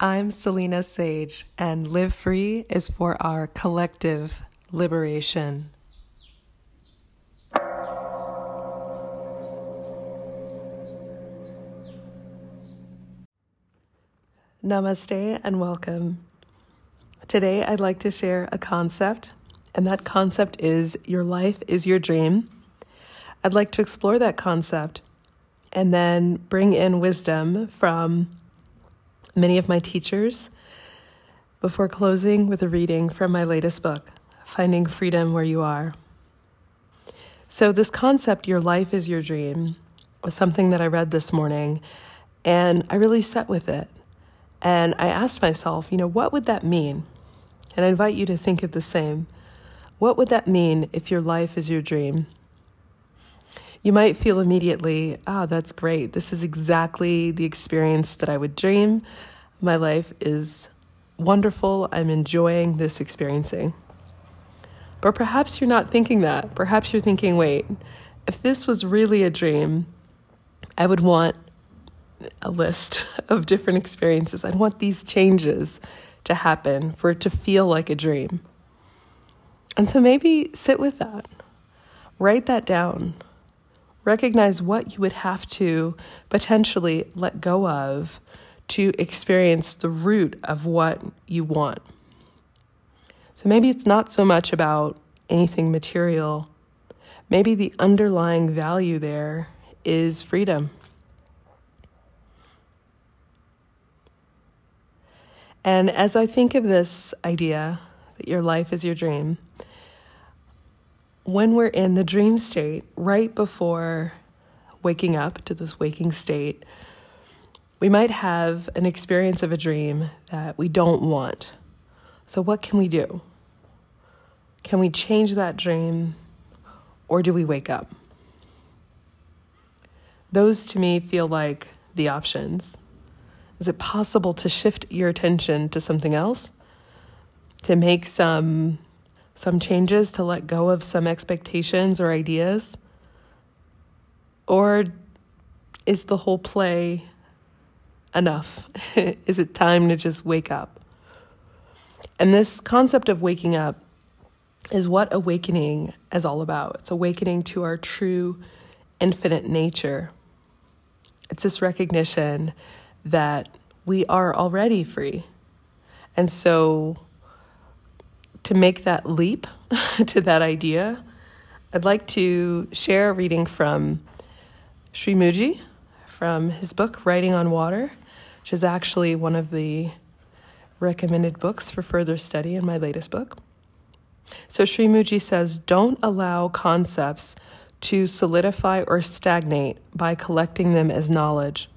I'm Selena Sage, and Live Free is for our collective liberation. Namaste and welcome. Today, I'd like to share a concept, and that concept is Your life is your dream. I'd like to explore that concept and then bring in wisdom from many of my teachers before closing with a reading from my latest book, Finding Freedom Where You Are. So, this concept, your life is your dream, was something that I read this morning, and I really sat with it. And I asked myself, you know, what would that mean? And I invite you to think of the same. What would that mean if your life is your dream? You might feel immediately, ah, oh, that's great. This is exactly the experience that I would dream. My life is wonderful. I'm enjoying this experiencing. But perhaps you're not thinking that. Perhaps you're thinking, wait, if this was really a dream, I would want a list of different experiences. I'd want these changes to happen for it to feel like a dream. And so maybe sit with that, write that down, recognize what you would have to potentially let go of to experience the root of what you want. So maybe it's not so much about anything material. Maybe the underlying value there is freedom. And as I think of this idea that your life is your dream, when we're in the dream state, right before waking up to this waking state, we might have an experience of a dream that we don't want. So, what can we do? Can we change that dream or do we wake up? Those to me feel like the options. Is it possible to shift your attention to something else? To make some some changes to let go of some expectations or ideas? Or is the whole play enough? Is it time to just wake up? And this concept of waking up is what awakening is all about. It's awakening to our true infinite nature. It's this recognition that we are already free. And so to make that leap to that idea, I'd like to share a reading from Sri Mooji from his book, Writing on Water, which is actually one of the recommended books for further study in my latest book. So Sri Mooji says, Don't allow concepts to solidify or stagnate by collecting them as knowledge.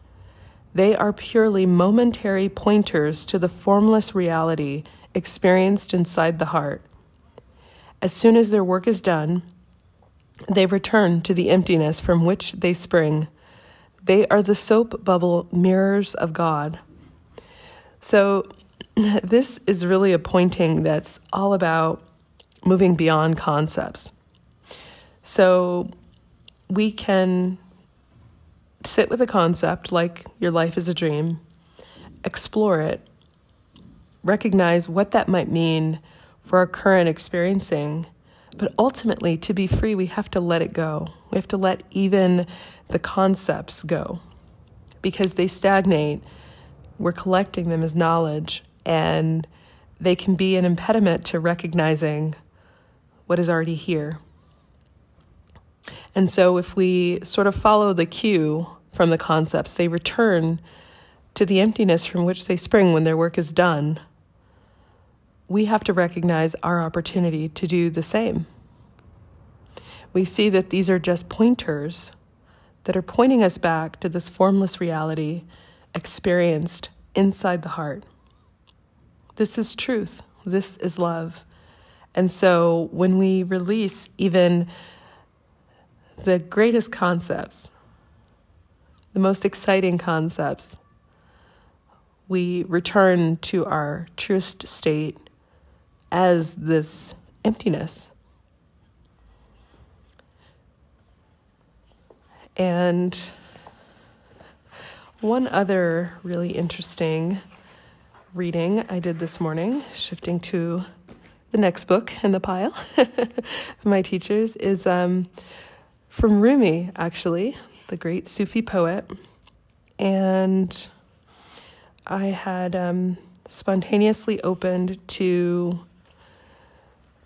They are purely momentary pointers to the formless reality experienced inside the heart. As soon as their work is done, they return to the emptiness from which they spring they are the soap bubble mirrors of God. So, this is really a pointing that's all about moving beyond concepts. So, we can sit with a concept like your life is a dream, explore it, recognize what that might mean for our current experiencing. But ultimately, to be free, we have to let it go. We have to let even the concepts go because they stagnate. We're collecting them as knowledge, and they can be an impediment to recognizing what is already here. And so, if we sort of follow the cue from the concepts, they return to the emptiness from which they spring when their work is done. We have to recognize our opportunity to do the same. We see that these are just pointers that are pointing us back to this formless reality experienced inside the heart. This is truth. This is love. And so when we release even the greatest concepts, the most exciting concepts, we return to our truest state as this emptiness And one other really interesting reading I did this morning, shifting to the next book in the pile my teachers, is um, from Rumi, actually, the great Sufi poet. And I had um, spontaneously opened to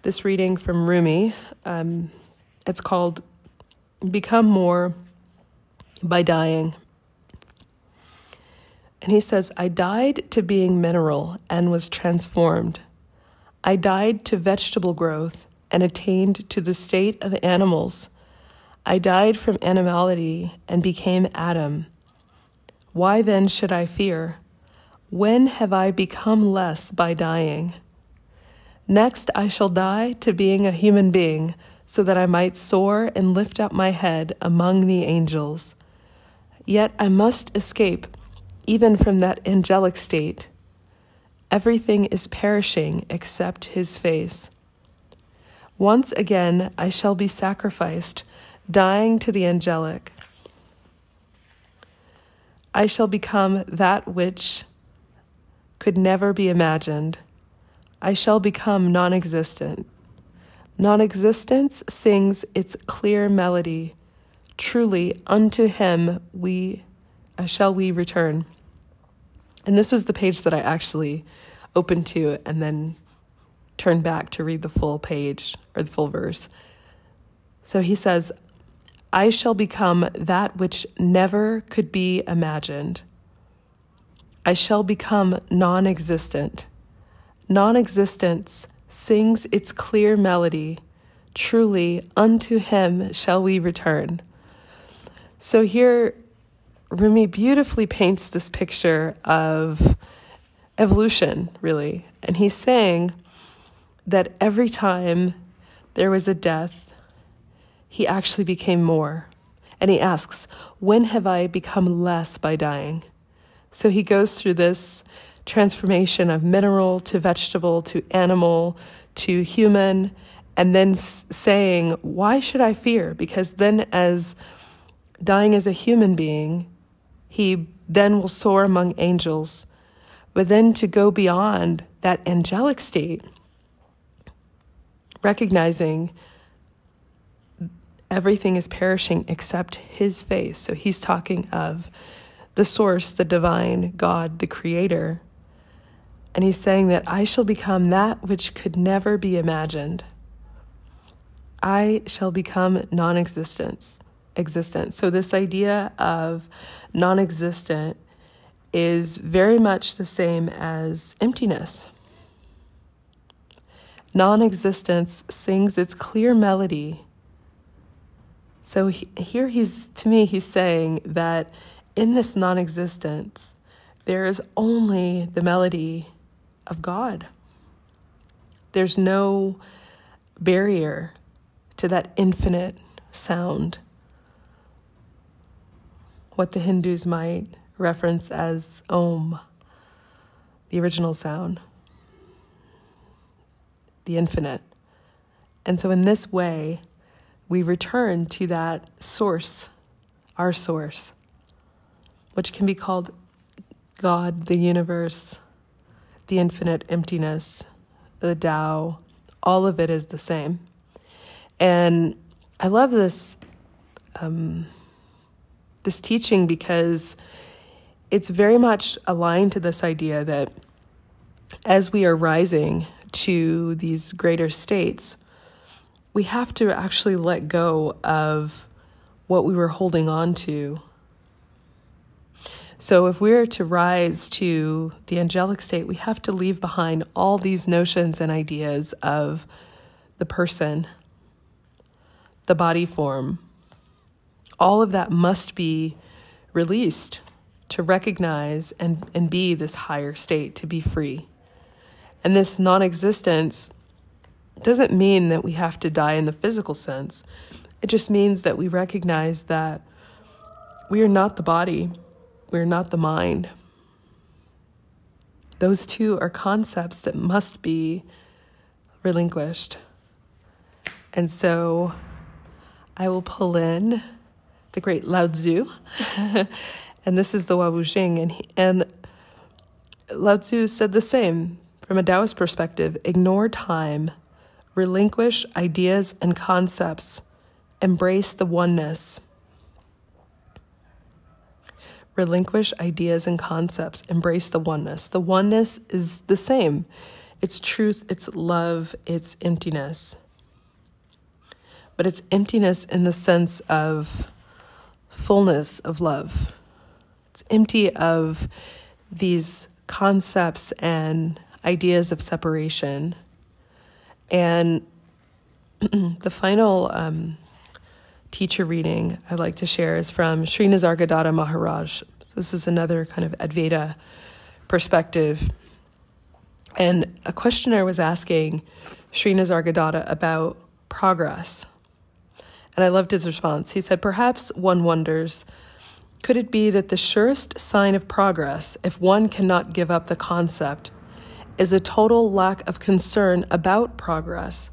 this reading from Rumi. Um, it's called Become More by Dying. And he says, I died to being mineral and was transformed. I died to vegetable growth and attained to the state of animals. I died from animality and became Adam. Why then should I fear? When have I become less by dying? Next, I shall die to being a human being, so that I might soar and lift up my head among the angels. Yet I must escape even from that angelic state. Everything is perishing except his face. Once again, I shall be sacrificed, dying to the angelic. I shall become that which could never be imagined. I shall become non existent. Non existence sings its clear melody. Truly, unto him we uh, shall we return. And this was the page that I actually opened to and then turned back to read the full page or the full verse. So he says, I shall become that which never could be imagined. I shall become non existent. Non existence sings its clear melody. Truly, unto him shall we return. So here Rumi beautifully paints this picture of evolution, really. And he's saying that every time there was a death, he actually became more. And he asks, When have I become less by dying? So he goes through this transformation of mineral to vegetable to animal to human, and then saying, Why should I fear? Because then, as dying as a human being, he then will soar among angels. But then to go beyond that angelic state, recognizing everything is perishing except his face. So he's talking of the source, the divine God, the creator. And he's saying that I shall become that which could never be imagined. I shall become non existence. So, this idea of non existent is very much the same as emptiness. Non existence sings its clear melody. So, he, here he's, to me, he's saying that in this non existence, there is only the melody of God. There's no barrier to that infinite sound what the Hindus might reference as Om, the original sound, the infinite. And so, in this way, we return to that source, our source, which can be called God, the universe, the infinite emptiness, the Tao. All of it is the same. And I love this. Um, this teaching because it's very much aligned to this idea that as we are rising to these greater states, we have to actually let go of what we were holding on to. So, if we're to rise to the angelic state, we have to leave behind all these notions and ideas of the person, the body form, all of that must be released to recognize and, and be this higher state, to be free. And this non existence doesn't mean that we have to die in the physical sense. It just means that we recognize that we are not the body, we are not the mind. Those two are concepts that must be relinquished. And so I will pull in the great Lao Tzu, and this is the Hua Hu Ching, and he, and Lao Tzu said the same from a Taoist perspective ignore time, relinquish ideas and concepts, embrace the oneness. Relinquish ideas and concepts, embrace the oneness. The oneness is the same it's truth, it's love, it's emptiness. But it's emptiness in the sense of fullness of love. It's empty of these concepts and ideas of separation. And the final um, teacher reading I'd like to share is from Sri Nisargadatta Maharaj. This is another kind of Advaita perspective. And a questioner was asking Sri Nisargadatta about progress. And I loved his response. He said, Perhaps one wonders could it be that the surest sign of progress, if one cannot give up the concept, is a total lack of concern about progress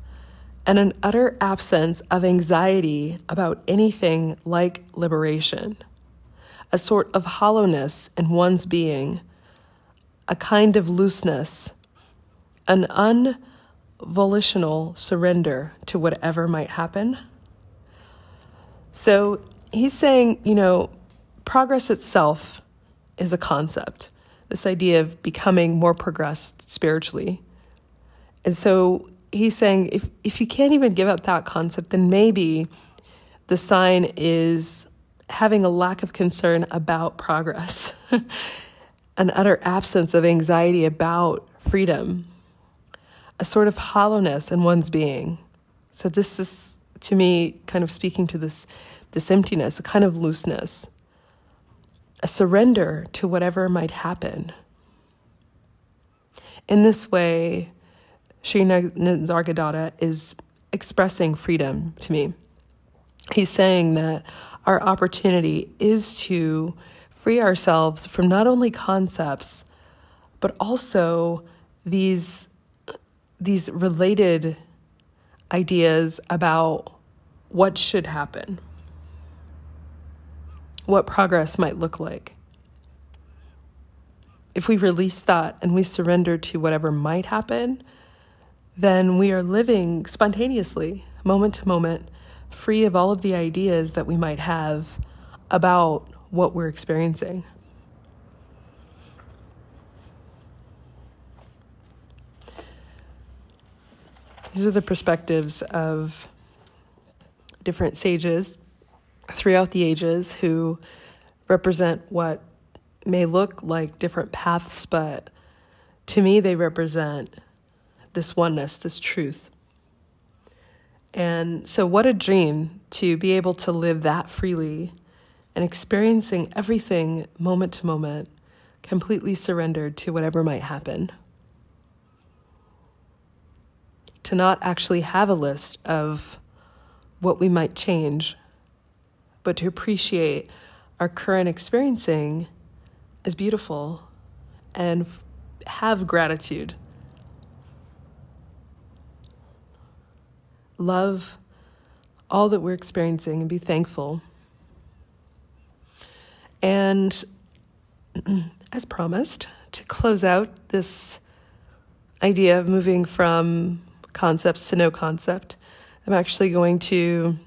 and an utter absence of anxiety about anything like liberation? A sort of hollowness in one's being, a kind of looseness, an unvolitional surrender to whatever might happen? So he's saying, you know, progress itself is a concept, this idea of becoming more progressed spiritually. And so he's saying if, if you can't even give up that concept, then maybe the sign is having a lack of concern about progress, an utter absence of anxiety about freedom, a sort of hollowness in one's being. So this is to me kind of speaking to this this emptiness, a kind of looseness, a surrender to whatever might happen. In this way, Sri Nisargadatta is expressing freedom to me. He's saying that our opportunity is to free ourselves from not only concepts, but also these, these related ideas about what should happen, what progress might look like. If we release that and we surrender to whatever might happen, then we are living spontaneously, moment to moment, free of all of the ideas that we might have about what we're experiencing. These are the perspectives of different sages throughout the ages who represent what may look like different paths, but to me, they represent this oneness, this truth. And so, what a dream to be able to live that freely and experiencing everything moment to moment, completely surrendered to whatever might happen to not actually have a list of what we might change, but to appreciate our current experiencing as beautiful and have gratitude. Love all that we're experiencing and be thankful. And as promised, to close out this idea of moving from concepts to no concept. I'm actually going to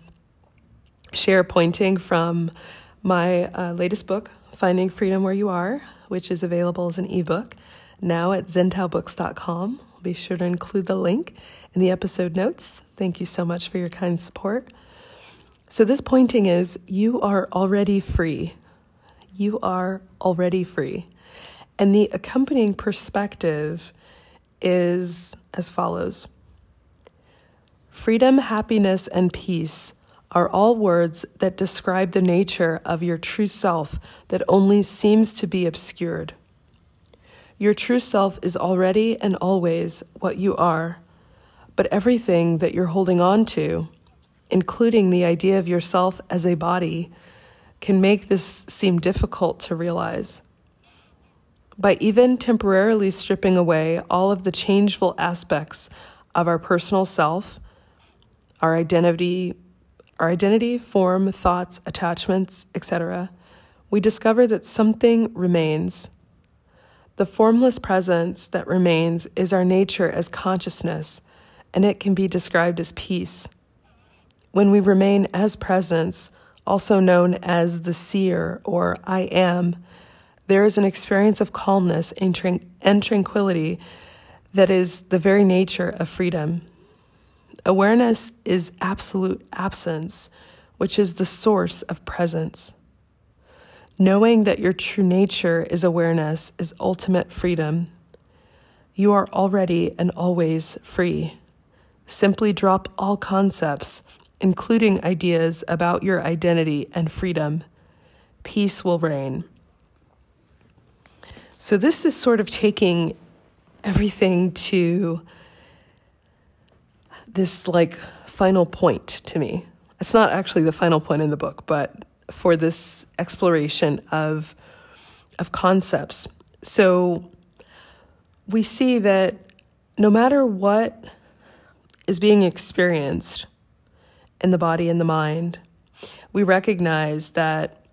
share a pointing from my uh, latest book, Finding Freedom Where You Are, which is available as an ebook now at zentaobooks.com. I'll be sure to include the link in the episode notes. Thank you so much for your kind support. So, this pointing is you are already free. You are already free. And the accompanying perspective is as follows Freedom, happiness, and peace are all words that describe the nature of your true self that only seems to be obscured. Your true self is already and always what you are, but everything that you're holding on to, including the idea of yourself as a body, can make this seem difficult to realize. By even temporarily stripping away all of the changeful aspects of our personal self, our identity, our identity, form, thoughts, attachments, etc., we discover that something remains. The formless presence that remains is our nature as consciousness, and it can be described as peace. When we remain as presence, also known as the seer or I am, there is an experience of calmness and, tranquility that is the very nature of freedom. Awareness is absolute absence, which is the source of presence. Knowing that your true nature is awareness is ultimate freedom. You are already and always free. Simply drop all concepts, including ideas about your identity and freedom. Peace will reign. So, this is sort of taking everything to this like final point to me. It's not actually the final point in the book, but for this exploration of of concepts. So we see that no matter what is being experienced in the body and the mind, we recognize that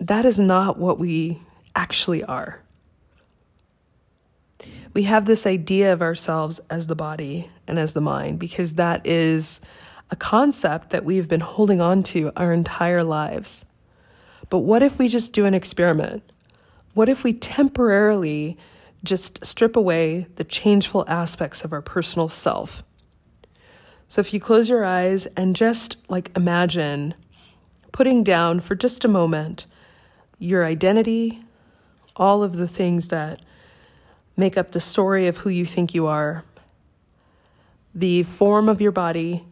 that is not what we actually are. We have this idea of ourselves as the body and as the mind because that is a concept that we've been holding on to our entire lives. But what if we just do an experiment? What if we temporarily just strip away the changeful aspects of our personal self? So if you close your eyes and just like imagine putting down for just a moment your identity, all of the things that make up the story of who you think you are, the form of your body,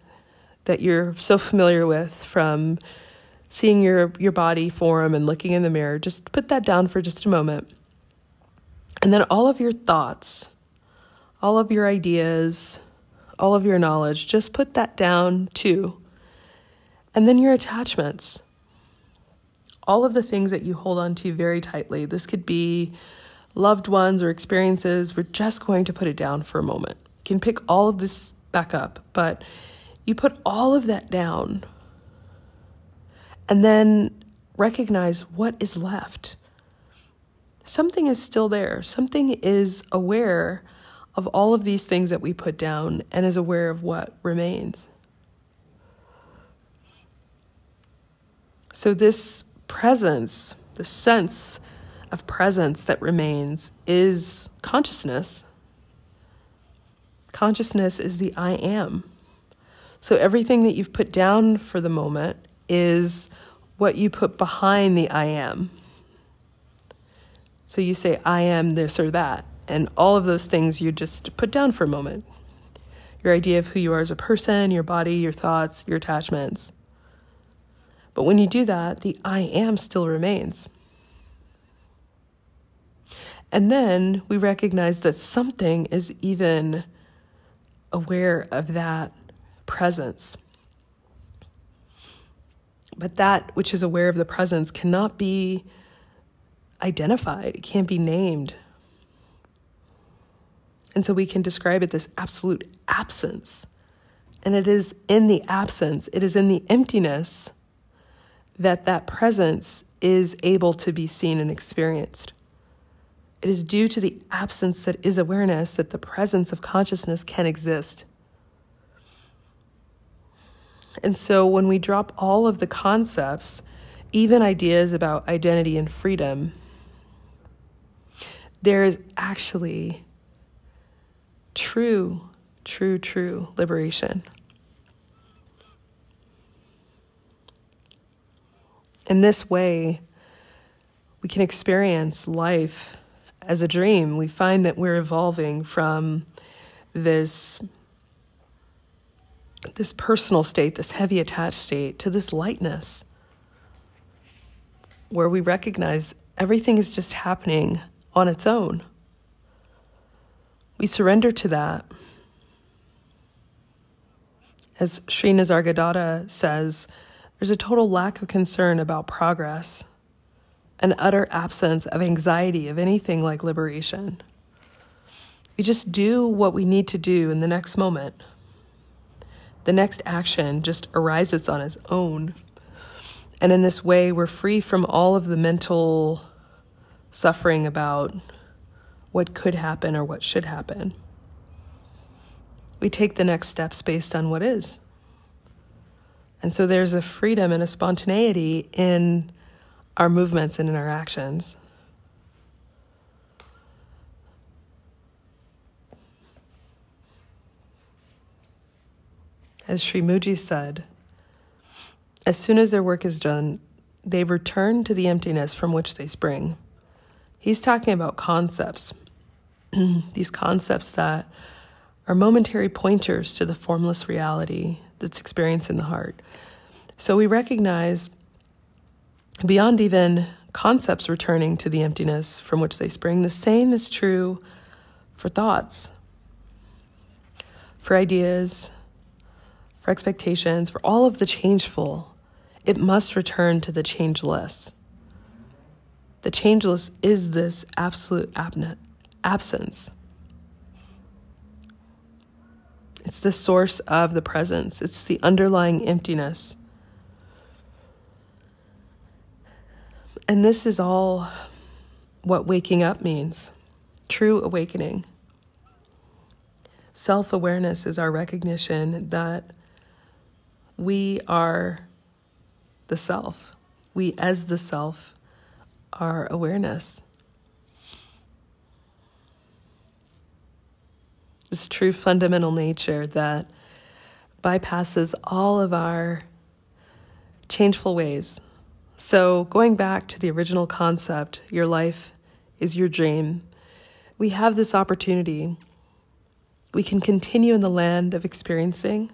that you're so familiar with from seeing your, your body form and looking in the mirror, just put that down for just a moment. And then all of your thoughts, all of your ideas, all of your knowledge, just put that down too. And then your attachments, all of the things that you hold on to very tightly. This could be loved ones or experiences. We're just going to put it down for a moment. You can pick all of this back up, but you put all of that down and then recognize what is left. Something is still there. Something is aware of all of these things that we put down and is aware of what remains. So, this presence, the sense of presence that remains, is consciousness. Consciousness is the I am. So everything that you've put down for the moment is what you put behind the I am. So you say, I am this or that. And all of those things you just put down for a moment. Your idea of who you are as a person, your body, your thoughts, your attachments. But when you do that, the I am still remains. And then we recognize that something is even aware of that presence. But that which is aware of the presence cannot be identified, it can't be named. And so we can describe it this absolute absence. And it is in the absence, it is in the emptiness that that presence is able to be seen and experienced. It is due to the absence that is awareness that the presence of consciousness can exist. And so when we drop all of the concepts, even ideas about identity and freedom, there is actually true, true, true liberation. In this way, we can experience life as a dream. We find that we're evolving from this this personal state, this heavy attached state, to this lightness where we recognize everything is just happening on its own. We surrender to that. As Sri Nisargadatta says, there's a total lack of concern about progress, an utter absence of anxiety of anything like liberation. We just do what we need to do in the next moment the next action just arises on its own. And in this way, we're free from all of the mental suffering about what could happen or what should happen. We take the next steps based on what is. And so there's a freedom and a spontaneity in our movements and in our actions. As Sri Mooji said, as soon as their work is done, they return to the emptiness from which they spring. He's talking about concepts, these concepts that are momentary pointers to the formless reality that's experienced in the heart. So we recognize beyond even concepts returning to the emptiness from which they spring, the same is true for thoughts, for ideas, for expectations, for all of the changeful. It must return to the changeless. The changeless is this absolute absence. It's the source of the presence, it's the underlying emptiness. And this is all what waking up means true awakening. Self awareness is our recognition that we are the self. We, as the self, are awareness. This true fundamental nature that bypasses all of our changeful ways. So, going back to the original concept, your life is your dream, we have this opportunity. We can continue in the land of experiencing.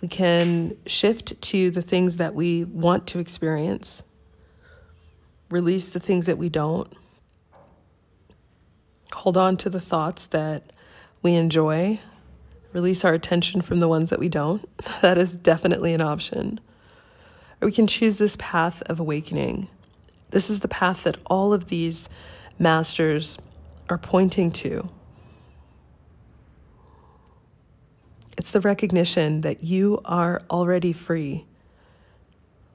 We can shift to the things that we want to experience, release the things that we don't, hold on to the thoughts that we enjoy, release our attention from the ones that we don't. That is definitely an option. Or we can choose this path of awakening. This is the path that all of these masters are pointing to. It's the recognition that you are already free.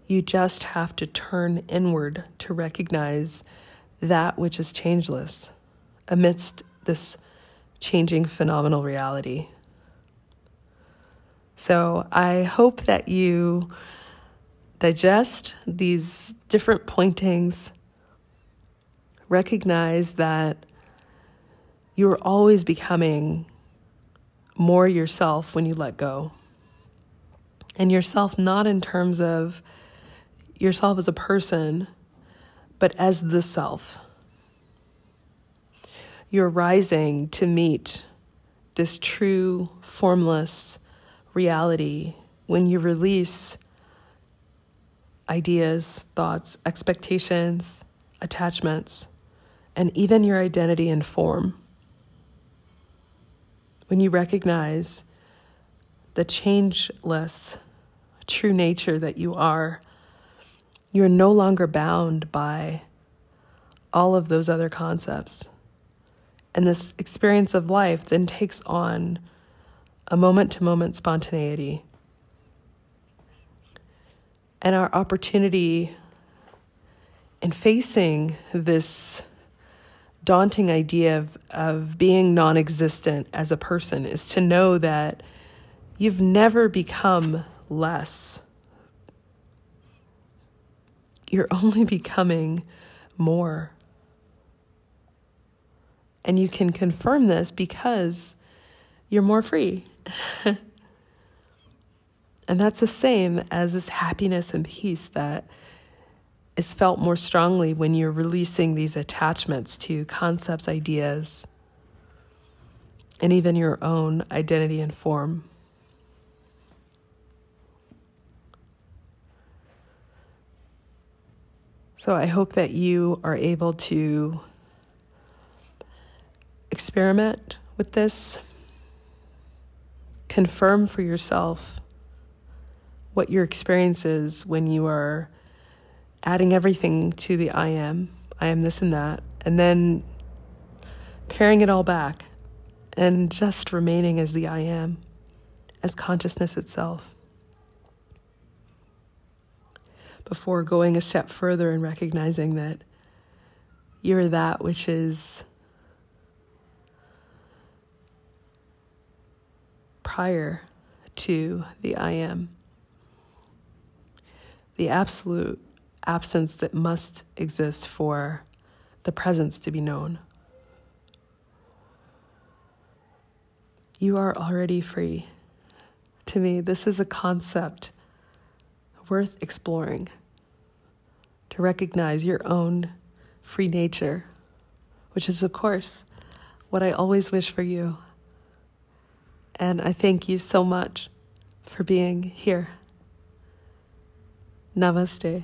You just have to turn inward to recognize that which is changeless amidst this changing phenomenal reality. So I hope that you digest these different pointings, recognize that you're always becoming more yourself when you let go. And yourself, not in terms of yourself as a person, but as the self you're rising to meet this true, formless reality when you release ideas, thoughts, expectations, attachments, and even your identity and form. When you recognize the changeless, true nature that you are, you're no longer bound by all of those other concepts. And this experience of life then takes on a moment to moment spontaneity. And our opportunity in facing this daunting idea of, of being non existent as a person is to know that you've never become less. You're only becoming more. And you can confirm this because you're more free. and that's the same as this happiness and peace that is felt more strongly when you're releasing these attachments to concepts, ideas, and even your own identity and form. So I hope that you are able to experiment with this. Confirm for yourself what your experience is when you are adding everything to the I am. I am this and that. And then paring it all back and just remaining as the I am, as consciousness itself. Before going a step further and recognizing that you're that which is prior to the I am. The absolute absence that must exist for the presence to be known. You are already free. To me, this is a concept worth exploring to recognize your own free nature, which is, of course, what I always wish for you. And I thank you so much for being here. Namaste.